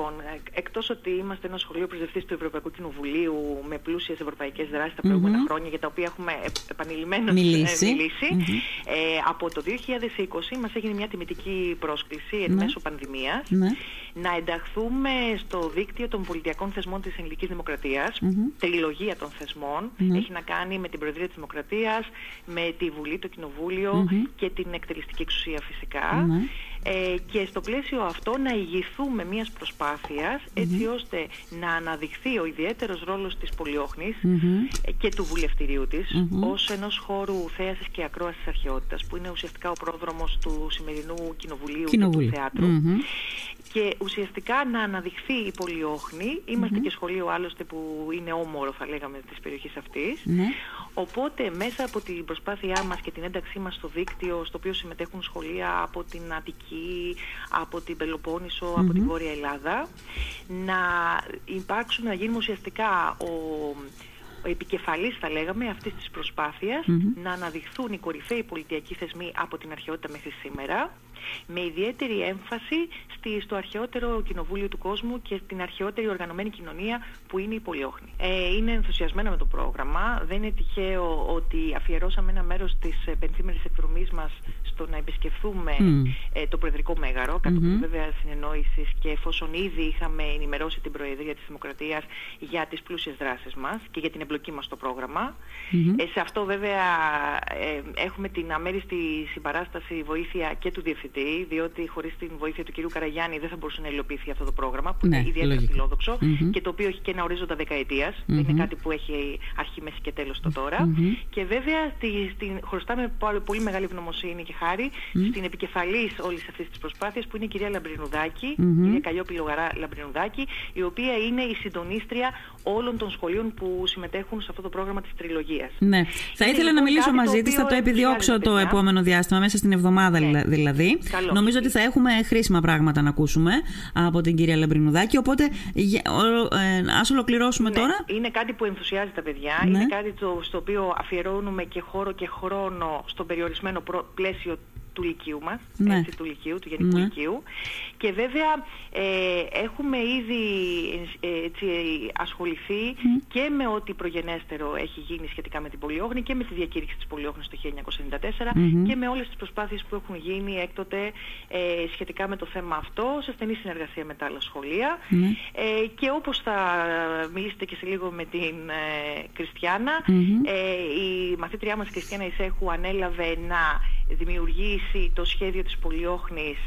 λοιπόν, εκτός ότι είμαστε ένα σχολείο προσδευτής του Ευρωπαϊκού Κοινοβουλίου με πλούσιες ευρωπαϊκές δράσεις τα προηγούμενα χρόνια για τα οποία έχουμε επανειλημμένως Μιλήσει. ε, μιλήσει ε, από το 2020 μας έγινε μια τιμητική πρόσκληση εν Ναι. μέσω πανδημίας Ναι. να ενταχθούμε στο δίκτυο των πολιτιακών θεσμών της ελληνικής Δημοκρατίας, τριλογία των θεσμών, Ναι. έχει να κάνει με την Προεδρία της Δημοκρατίας, με τη Βουλή, το κοινοβουλιο και την εκτελεστική εξουσία φυσικά. Ναι. Ε, και στο πλαίσιο αυτό να ηγηθούμε μιας προσπάθειας έτσι ώστε να αναδειχθεί ο ιδιαίτερος ρόλος της πολιόχνης ε, και του βουλευτηρίου της ως ενός χώρου θέασης και ακρόασης αρχαιότητας που είναι ουσιαστικά ο πρόδρομος του σημερινού κοινοβουλίου, Κοινοβουλίου. και του θεάτρου. Μμμ. Και ουσιαστικά να αναδειχθεί η πολιόχνη. Είμαστε και σχολείο άλλωστε που είναι όμορο θα λέγαμε της περιοχής αυτής. Ναι. Οπότε μέσα από την προσπάθειά μας και την ένταξή μας στο δίκτυο στο οποίο συμμετέχουν σχολεία από την Αττική, από την Πελοπόννησο, από την Βόρεια Ελλάδα να υπάρξουν, να γίνουμε ουσιαστικά ο, ο επικεφαλής θα λέγαμε αυτής της προσπαθειας να αναδειχθούν οι κορυφαίοι πολιτιακοί θεσμοί από την αρχαιότητα μέχρι σήμερα με ιδιαίτερη έμφαση στη, στο αρχαιότερο κοινοβούλιο του κόσμου και στην αρχαιότερη οργανωμένη κοινωνία που είναι η Πολιόχνη. Ε, είναι ενθουσιασμένα με το πρόγραμμα. Δεν είναι τυχαίο ότι αφιερώσαμε ένα μέρος της ε, πενθήμερης εκδρομής μας στο να επισκεφθούμε ε, το Προεδρικό Μέγαρο, κατ' mm βέβαια συνεννόησης και εφόσον ήδη είχαμε ενημερώσει την Προεδρία της Δημοκρατίας για τις πλούσιες δράσεις μας και για την εμπλοκή μας στο πρόγραμμα. Ε, σε αυτό βέβαια ε, έχουμε την αμέριστη συμπαράσταση βοήθεια και του Διευθυντή, διότι χωρίς την βοήθεια του κ. Καραγιάννη δεν θα μπορούσε να υλοποιηθεί αυτό το πρόγραμμα, που Ναι, είναι ιδιαίτερα λογικό. φιλόδοξο και το οποίο έχει και ένα ορίζοντα δεκαετίας. Δεν είναι κάτι που έχει αρχή, μέση και τέλος το τώρα. Και βέβαια στη, στην, χρωστάμε πολύ, πολύ μεγάλη ευγνωμοσύνη και χάρη στην επικεφαλής όλης αυτής της προσπάθειας που είναι η κυρία Λαμπρινουδάκη, η κυρία Καλλιόπη Λογαρά Λαμπρινουδάκη, η οποία είναι η συντονίστρια όλων των σχολείων που συμμετέχουν σε αυτό το πρόγραμμα της τριλογίας. Ναι. Θα Είναι ήθελα να λοιπόν μιλήσω κάτι το μαζί της, θα οποίο το επιδιώξω ενθουσιάζει το παιδιά. επόμενο διάστημα, μέσα στην εβδομάδα Ναι. δηλα- δηλαδή. Καλό. Νομίζω ότι θα έχουμε χρήσιμα πράγματα να ακούσουμε από την κυρία Λαμπρινουδάκη. Οπότε για- ο- ε, ας ολοκληρώσουμε Ναι, τώρα. Είναι κάτι που ενθουσιάζει τα παιδιά. Ναι. Είναι κάτι το, στο οποίο αφιερώνουμε και χώρο και χρόνο στο περιορισμένο προ- πλαίσιο του λυκείου μας, Ναι. έτσι, του λυκείου, του γενικού Ναι. λυκείου. Και βέβαια ε, έχουμε ήδη ε, έτσι, ασχοληθεί και με ό,τι προγενέστερο έχει γίνει σχετικά με την Πολιόχνη και με τη διακήρυξη της Πολιόχνης το 1994 και με όλες τις προσπάθειες που έχουν γίνει έκτοτε ε, σχετικά με το θέμα αυτό σε στενή συνεργασία με τα άλλα σχολεία. Ε, και όπως θα μιλήσετε και σε λίγο με την ε, κριστιανα ε, η μαθήτριά μας Κριστιάνα Ισέχου ανέλαβε να δημιουργήσει το σχέδιο της Πολιόχνης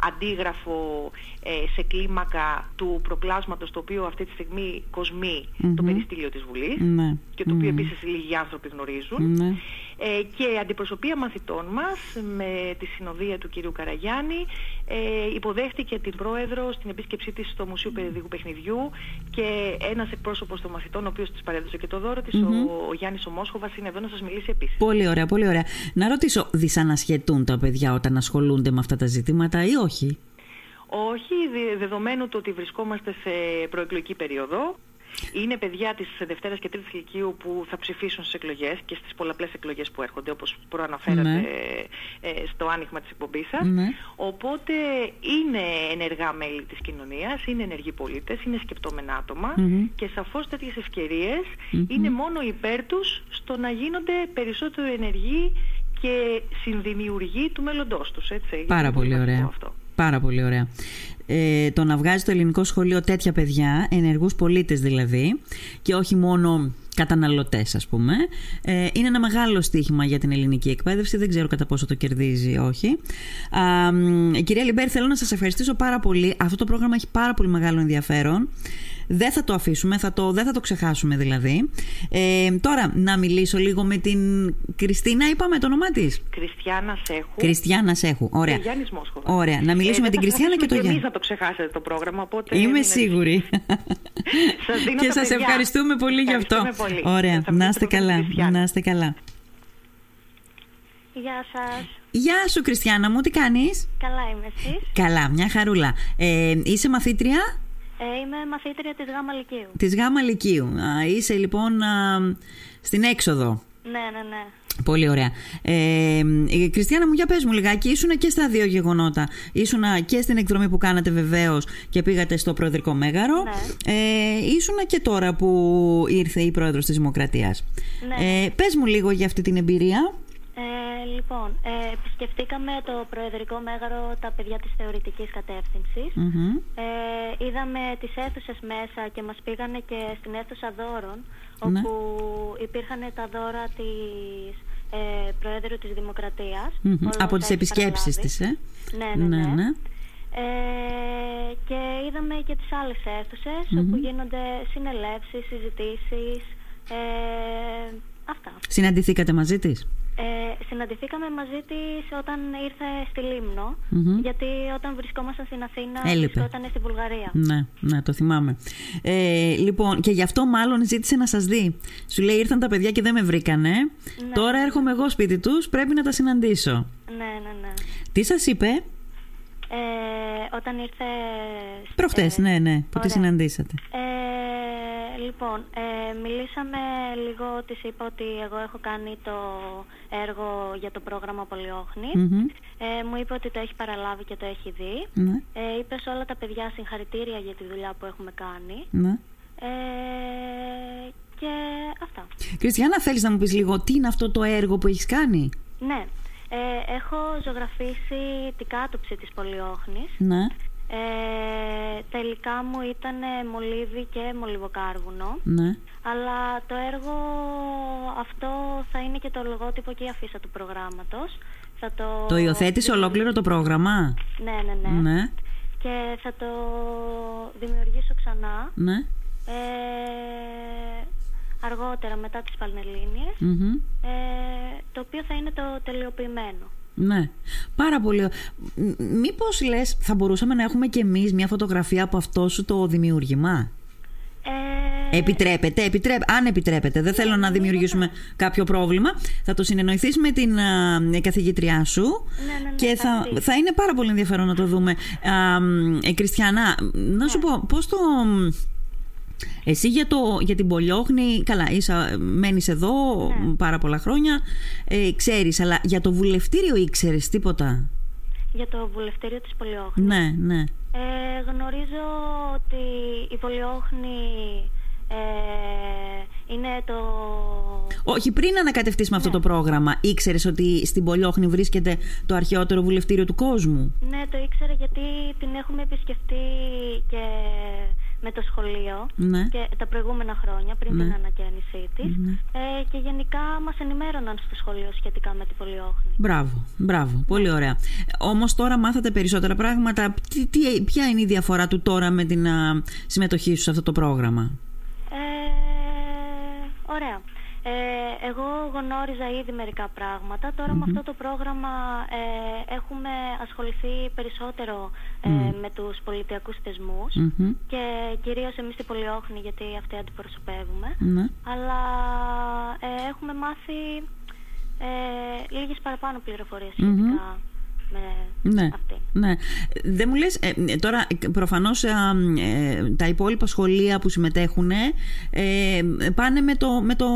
αντίγραφο ε, σε κλίμακα του προπλάσματος το οποίο αυτή τη στιγμή κοσμεί το περιστήλιο της Βουλής Ναι. και το οποίο επίσης λίγοι άνθρωποι γνωρίζουν Ναι. Ε, και αντιπροσωπεία μαθητών μας με τη συνοδεία του κυρίου Καραγιάννη ε, υποδέχτηκε την πρόεδρο στην επίσκεψή της στο Μουσείο Περιοδικού Παιχνιδιού και ένας εκπρόσωπος των μαθητών ο οποίος της παρέδωσε και το δώρο της, ο, ο Γιάννης Ομόσχοβας είναι εδώ να σας μιλήσει επίσης. Πολύ ωραία, πολύ ωραία. Να ρωτήσω, δυσανασχετούν τα παιδιά όταν ασχολούνται με αυτά τα ζητήματα ή όχι; Όχι, δε- δεδομένου το ότι βρισκόμαστε σε προεκλογική περίοδο. Είναι παιδιά της Δευτέρας και Τρίτης Λυκείου που θα ψηφίσουν στις εκλογές και στις πολλαπλές εκλογές που έρχονται, όπως προαναφέρατε Ναι. ε, στο άνοιγμα της εκπομπής σας. Ναι. Οπότε είναι ενεργά μέλη της κοινωνίας, είναι ενεργοί πολίτες, είναι σκεπτόμενα άτομα και σαφώς τέτοιες ευκαιρίες είναι μόνο υπέρ τους στο να γίνονται περισσότερο ενεργοί και συνδημιουργοί του μέλλοντός τους. Έτσι. Είναι Πάρα πολύ σημαντικό ωραία. Αυτό. Πάρα πολύ ωραία. Ε, το να βγάζει το ελληνικό σχολείο τέτοια παιδιά, ενεργούς πολίτες δηλαδή, και όχι μόνο καταναλωτές ας πούμε, ε, είναι ένα μεγάλο στίχημα για την ελληνική εκπαίδευση. Δεν ξέρω κατά πόσο το κερδίζει ή όχι. Α, μ, κυρία Λιμπέρ, θέλω να σας ευχαριστήσω πάρα πολύ. Αυτό το πρόγραμμα έχει πάρα πολύ μεγάλο ενδιαφέρον. Δεν θα το αφήσουμε, θα το, δεν θα το ξεχάσουμε δηλαδή. Ε, τώρα, να μιλήσω λίγο με την Κριστίνα, είπαμε το όνομά της. Κριστιάνα Σέχου. Κριστιάνα Σέχου. Ωραία. Και Γιάννης Μόσχοβα. Ωραία. Να μιλήσουμε με δεν την θα Κριστιάνα και αφήσουμε τον Γιάννη. εμείς να το ξεχάσετε το πρόγραμμα, οπότε... Είμαι είναι- σίγουρη. Σας δίνω και τα σας παιδιά. ευχαριστούμε πολύ γι' αυτό. Ευχαριστούμε πολύ. Ωραία. Θα Να μιλήσω είστε με την καλά. Κριστιάνα. Να είστε καλά. Γεια σας. Γεια σου, Κριστιάνα μου, τι κάνεις; Καλά είμαι εσείς. Καλά, μια χαρούλα. Ε, είσαι μαθήτρια; Ε, είμαι μαθήτρια της ΓΑΜΑ Λυκείου. της ΓΑΜΑ Λυκείου. Α, είσαι λοιπόν α, στην έξοδο. Ναι, ναι, ναι. Πολύ ωραία. Ε, η Κριστιανά μου, για πες μου λιγάκι, ήσουν και στα δύο γεγονότα. Ήσουν και στην εκδρομή που κάνατε βεβαίως και πήγατε στο Προεδρικό Μέγαρο. Ναι. Ε, ήσουν και τώρα που ήρθε η Πρόεδρος της Δημοκρατίας. Ναι. Ε, πες μου λίγο για αυτή την εμπειρία. Ε, λοιπόν, ε, επισκεφτήκαμε το Προεδρικό Μέγαρο τα παιδιά της θεωρητικής κατεύθυνσης. Μμμ. Ε, είδαμε τις αίθουσες μέσα και μας πήγανε και στην αίθουσα δώρων Ναι. όπου υπήρχαν τα δώρα της ε, Προέδρου της Δημοκρατίας. Μμμ. όλα Από όσα τις έχει επισκέψεις παραλάβει. της, ε; Ναι, ναι, ναι. ναι. Ε, και είδαμε και τις άλλες αίθουσες όπου γίνονται συνελεύσεις, συζητήσεις, ε, αυτά. Συναντηθήκατε μαζί της; Ε, συναντηθήκαμε μαζί της όταν ήρθε στη Λίμνο, Μμμ. γιατί όταν βρισκόμασταν στην Αθήνα Έλειπε. βρισκόταν στη Βουλγαρία. Ναι, ναι, το θυμάμαι. Ε, λοιπόν, και γι' αυτό μάλλον ζήτησε να σας δει. Σου λέει ήρθαν τα παιδιά και δεν με βρήκανε. Ναι. Τώρα έρχομαι εγώ σπίτι τους, πρέπει να τα συναντήσω. Ναι, ναι, ναι. Τι σας είπε; Ε, όταν ήρθε... προχτές, ε, ναι, ναι, που τη ωραία. συναντήσατε. Ε, λοιπόν, ε, μιλήσαμε λίγο, της είπα ότι εγώ έχω κάνει το έργο για το πρόγραμμα Πολιόχνη. Μμμ. Ε, μου είπε ότι το έχει παραλάβει και το έχει δει. Ναι, Ε, είπες σε όλα τα παιδιά συγχαρητήρια για τη δουλειά που έχουμε κάνει. ναι. Ε, και αυτά. Κριστιανά, θέλεις να μου πεις λίγο τι είναι αυτό το έργο που έχεις κάνει; Ναι. Ε, έχω ζωγραφίσει την κάτωψη της Πολιόχνης. Ναι, Ε, τα υλικά μου ήταν μολύβι και μολυβοκάρβουνο. ναι. Αλλά το έργο αυτό θα είναι και το λογότυπο και η αφίσα του προγράμματος. Θα το... Το υιοθέτησε ολόκληρο το πρόγραμμα; Ναι, ναι, ναι. Ναι, Και θα το δημιουργήσω ξανά. ναι. Ε, αργότερα μετά τις Πανελλήνιες. Μμμ. Ε, το οποίο θα είναι το τελειοποιημένο. Ναι, πάρα πολύ. ω- Μ- Μήπως λες θα μπορούσαμε να έχουμε και εμείς μια φωτογραφία από αυτό σου το δημιούργημα; Ε, Επιτρέπεται, επιτρέπε, αν επιτρέπετε. Δεν θέλω να δημιουργήσουμε κάποιο πρόβλημα. Θα το συνεννοηθείς με την α, καθηγήτριά σου Ναι, ναι, ναι, και θα θα, δεις. θα είναι πάρα πολύ ενδιαφέρον να το δούμε. Α, μ, ε, Κριστιανά, να σου πω, πώς το... Εσύ για, το, για την Πολιόχνη, καλά, είσαι, μένεις εδώ Ναι. πάρα πολλά χρόνια, ε, ξέρεις, αλλά για το βουλευτήριο ήξερες τίποτα; Για το βουλευτήριο της Πολιόχνης. Ναι, ναι. Ε, γνωρίζω ότι η Πολιόχνη ε, είναι το... Όχι, πριν ανακατευτείς με αυτό Ναι. το πρόγραμμα, ήξερες ότι στην Πολιόχνη βρίσκεται το αρχαιότερο βουλευτήριο του κόσμου; Ναι, το ήξερα γιατί την έχουμε επισκεφτεί και με το σχολείο Ναι. και τα προηγούμενα χρόνια πριν Ναι. την ανακαίνισή της Ναι. ε, και γενικά μας ενημέρωναν στο σχολείο σχετικά με την Πολιόχνη. Μπράβο, μπράβο. Πολύ ωραία. Όμως τώρα μάθατε περισσότερα πράγματα. Τι, τι- ποια είναι η διαφορά του τώρα με την α, συμμετοχή σου σε αυτό το πρόγραμμα; Ε, ωραία. Ε, εγώ γνώριζα ήδη μερικά πράγματα. Τώρα με αυτό το πρόγραμμα ε, έχουμε ασχοληθεί περισσότερο ε, με τους πολιτιακούς θεσμούς Μμμ. και κυρίως εμείς στην Πολιόχνη γιατί αυτή αντιπροσωπεύουμε. Ναι. Αλλά ε, έχουμε μάθει ε, λίγες παραπάνω πληροφορίες σχετικά με Ναι, αυτή. ναι. Δεν μου λες, ε, ε, τώρα ε, προφανώς ε, ε, τα υπόλοιπα σχολεία που συμμετέχουν ε, πάνε με, το, με, το,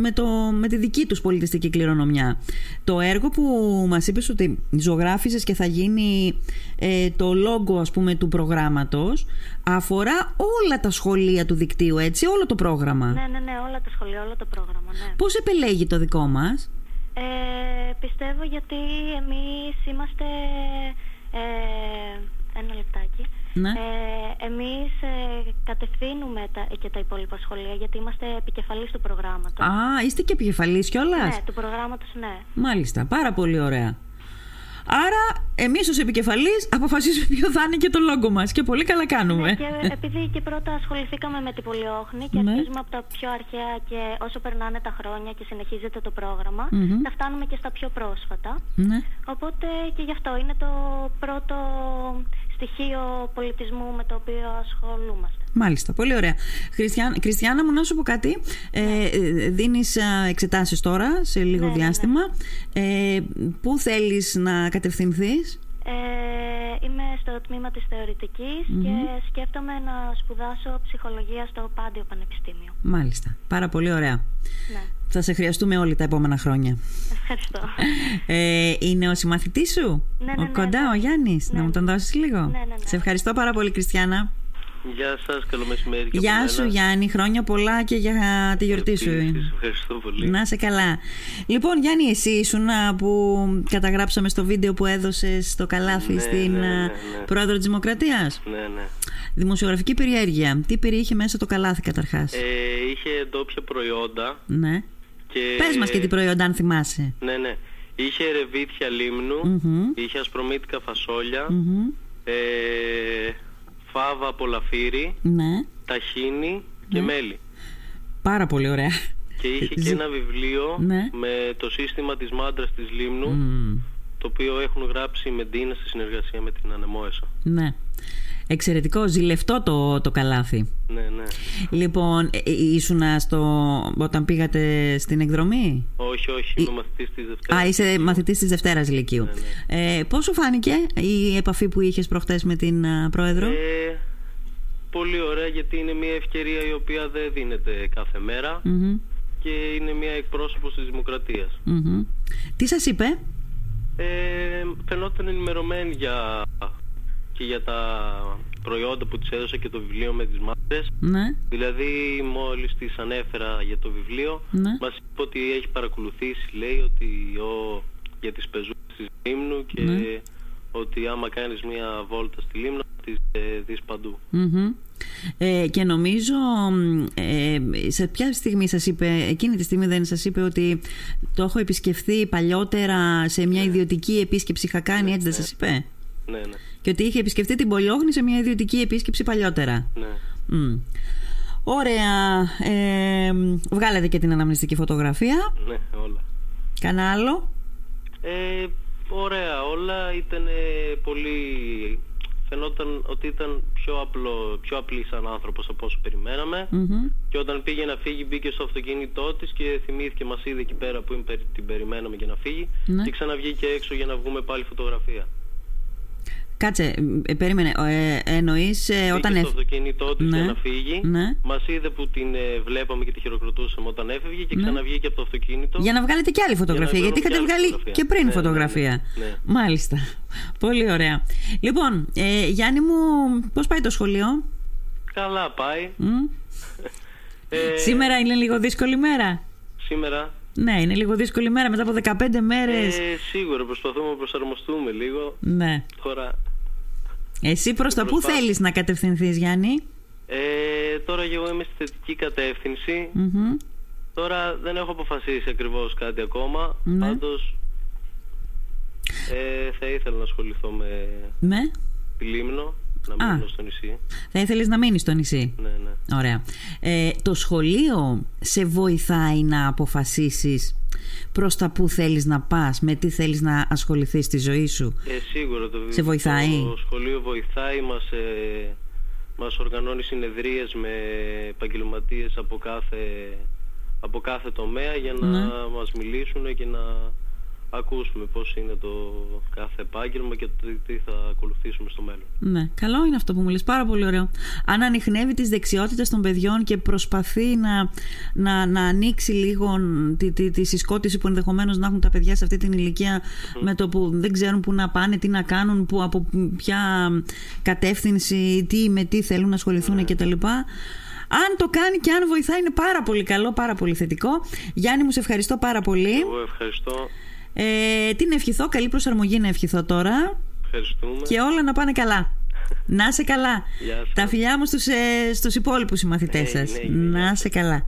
με, το, με τη δική τους πολιτιστική κληρονομιά. Το έργο που μας είπες ότι ζωγράφισες και θα γίνει ε, το λόγο ας πούμε του προγράμματος αφορά όλα τα σχολεία του δικτύου, έτσι, όλο το πρόγραμμα. Ναι, ναι, ναι, όλα τα σχολεία, όλο το πρόγραμμα, ναι. Πώς επελέγει το δικό μας; Ε, πιστεύω γιατί εμείς είμαστε... Ε, ένα λεπτάκι. Ναι. Ε, εμείς ε, κατευθύνουμε τα, και τα υπόλοιπα σχολεία γιατί είμαστε επικεφαλής του προγράμματος. Α, είστε και επικεφαλής κιόλας; Ναι, του προγράμματος ναι. Μάλιστα, πάρα πολύ ωραία. Άρα, εμείς ως επικεφαλής αποφασίζουμε ποιο θα είναι και το λόγο μας και πολύ καλά κάνουμε. Ναι, και επειδή και πρώτα ασχοληθήκαμε με την πολιόχνη και Ναι. αρχίζουμε από τα πιο αρχαία και όσο περνάνε τα χρόνια και συνεχίζεται το πρόγραμμα, Μμμ. θα φτάνουμε και στα πιο πρόσφατα. Ναι. Οπότε και γι' αυτό είναι το πρώτο στοιχείο πολιτισμού με το οποίο ασχολούμαστε. Μάλιστα, πολύ ωραία. Χριστιαν... Κριστιανά μου, να σου πω κάτι. Ε, ε, δίνεις α, εξετάσεις τώρα, σε λίγο Ναι, ναι, διάστημα. Ε, πού θέλεις να κατευθυνθείς; Ε, είμαι στο τμήμα της θεωρητικης και σκέφτομαι να σπουδάσω ψυχολογία στο Πάντιο Πανεπιστήμιο. Μάλιστα. Πάρα πολύ ωραία. Ναι. Θα σε χρειαστούμε όλοι τα επόμενα χρόνια. Ευχαριστώ. Ε, είναι ο συμμαθητής σου, Ναι, ο ναι, ναι, κοντά, ναι. ο Γιάννης; Ναι, Να μου τον ναι. δώσεις λίγο; Ναι, ναι, ναι. Σε ευχαριστώ πάρα πολύ, Κριστιανά. Γεια σας, καλό μεσημέρι και Γεια από σου, μένα. Γιάννη. Χρόνια πολλά και για τη γιορτή σου. Επίσης, ευχαριστώ πολύ. Να σε καλά. Λοιπόν, Γιάννη, εσύ ήσουν α, που καταγράψαμε στο βίντεο που έδωσες στο καλάθι Ναι, στην ναι, ναι, α, ναι. πρόεδρο της Δημοκρατίας; Ναι, ναι. Δημοσιογραφική περιέργεια. Τι περιείχε μέσα το καλάθι καταρχάς; Ε, είχε ντόπια προϊόντα Ναι. και... Πες μας και τι προϊόντα αν θυμάσαι. Ναι, ναι. Είχε ρεβίθια λίμνου, Μμμ. είχε ασπρομήτικα φασόλια, Μμμ. ε, φάβα από λαφύρι, Ναι. ταχίνι και μέλι. Πάρα πολύ ωραία. Και είχε και ένα βιβλίο Ναι. με το σύστημα της μάντρας της Λίμνου, Μμ. το οποίο έχουν γράψει με Ντίνα στη συνεργασία με την Ανεμόεσα. Ναι. Εξαιρετικό, ζηλευτό το, το καλάθι. Ναι, ναι. Λοιπόν, ε, ε, ήσουνα στο, όταν πήγατε στην εκδρομή; Όχι, όχι, είμαι μαθητής της Δευτέρας. Α, είσαι μαθητής της Δευτέρας Λυκείου. Ναι, Ε, πώς σου φάνηκε η επαφή που είχες προχτές με την α, Πρόεδρο; Ε, πολύ ωραία γιατί είναι μια ευκαιρία η οποία δεν δίνεται κάθε μέρα Μμμ, και είναι μια εκπρόσωπος της Δημοκρατίας. μμμ. Τι σας είπε; Ε, φαινόταν ενημερωμένη για, και για τα προϊόντα που της έδωσα και το βιβλίο με τις μάτρες. Ναι. Δηλαδή μόλις της ανέφερα για το βιβλίο Ναι. μας είπε ότι έχει παρακολουθήσει λέει ότι ο, για τις πεζούες της Λίμνου και Ναι. ότι άμα κάνεις μια βόλτα στη Λίμνο θα τις ε, δεις παντού. Μμμ. Ε, και νομίζω μ, ε, σε ποια στιγμή σας είπε εκείνη τη στιγμή δεν σας είπε ότι το έχω επισκεφθεί παλιότερα σε μια ιδιωτική επίσκεψη είχα κάνει έτσι δεν σας είπε; Ναι, ναι, και ότι είχε επισκεφτεί την Πολιόγνη σε μια ιδιωτική επίσκεψη παλιότερα ναι. Μμ. Ωραία ε, μ, βγάλετε και την αναμνηστική φωτογραφία Ναι, όλα. κανένα άλλο; Ε, ωραία, όλα ήταν πολύ... Φαινόταν ότι ήταν πιο, απλό, πιο απλή σαν άνθρωπος από όσο περιμέναμε. Μμμ. Και όταν πήγε να φύγει μπήκε στο αυτοκίνητό της και θυμήθηκε μας είδε εκεί πέρα που την- την περιμέναμε για να φύγει Ναι. και ξαναβγήκε έξω για να βγούμε πάλι φωτογραφία. Κάτσε, ε, περίμενε. Ε, εννοείς ε, Μπήκε όταν στο έφ... αυτοκίνητό της Ναι. για να φύγει. Ναι. Μας είδε που την ε, βλέπαμε και τη χειροκροτούσαμε όταν έφευγε και Ναι. ξαναβγήκε από το αυτοκίνητο. Για να βγάλετε και άλλη φωτογραφία, Για να γιατί είχατε βγάλουμε βγάλει και άλλη και πριν φωτογραφία. Ναι, φωτογραφία. ναι, ναι. Μάλιστα. Πολύ ωραία. Λοιπόν, ε, Γιάννη μου, πώς πάει το σχολείο; Καλά πάει. Μ; Ε, Σήμερα είναι λίγο δύσκολη μέρα; Σήμερα Ναι, είναι λίγο δύσκολη μέρα μετά από 15 μέρες. Ε, σίγουρα προσπαθούμε να προσαρμοστούμε λίγο. Ναι. Τώρα, Εσύ προς τα πού Προσπάθεια. θέλεις να κατευθυνθείς, Γιάννη; ε, τώρα και εγώ είμαι στη θετική κατεύθυνση. Μμμ. Τώρα δεν έχω αποφασίσει ακριβώς κάτι ακόμα. Ναι. Πάντως ε, θα ήθελα να ασχοληθώ με Ναι. τη Λίμνο, να Α. μείνω στο νησί. Θα ήθελες να μείνεις στο νησί; Ναι, ναι. Ωραία. Ε, το σχολείο σε βοηθάει να αποφασίσεις προς τα που θέλεις να πας, με τι θέλεις να ασχοληθείς στη ζωή σου; Ε, σίγουρα το, Σε βοηθάει; το σχολείο βοηθάει, μας, ε, μας οργανώνει συνεδρίες με επαγγελματίες από κάθε, από κάθε τομέα για να Ναι. μας μιλήσουν και να ακούσουμε πώς είναι το κάθε επάγγελμα και το τι θα ακολουθήσουμε στο μέλλον. Ναι, καλό είναι αυτό που μου λες, πάρα πολύ ωραίο. Αν ανοιχνεύει τις δεξιότητες των παιδιών και προσπαθεί να, να, να ανοίξει λίγο τη, τη, τη συσκότηση που ενδεχομένως να έχουν τα παιδιά σε αυτή την ηλικία με το που δεν ξέρουν πού να πάνε, τι να κάνουν, που, από ποια κατεύθυνση, τι με τι θέλουν να ασχοληθούν κτλ. Αν το κάνει και αν βοηθάει είναι πάρα πολύ καλό, πάρα πολύ θετικό. Γιάννη μου σε ευχαριστώ πάρα πολύ. Εγώ ευχαριστώ. Ε, τι να ευχηθώ, καλή προσαρμογή να ευχηθώ τώρα Ευχαριστούμε. και όλα να πάνε καλά. Να σε καλά. Γεια σας. Τα φιλιά μου στους, ε, στους υπόλοιπους συμμαθητές Ναι, σας. ναι, ναι, να γεια σε καλά.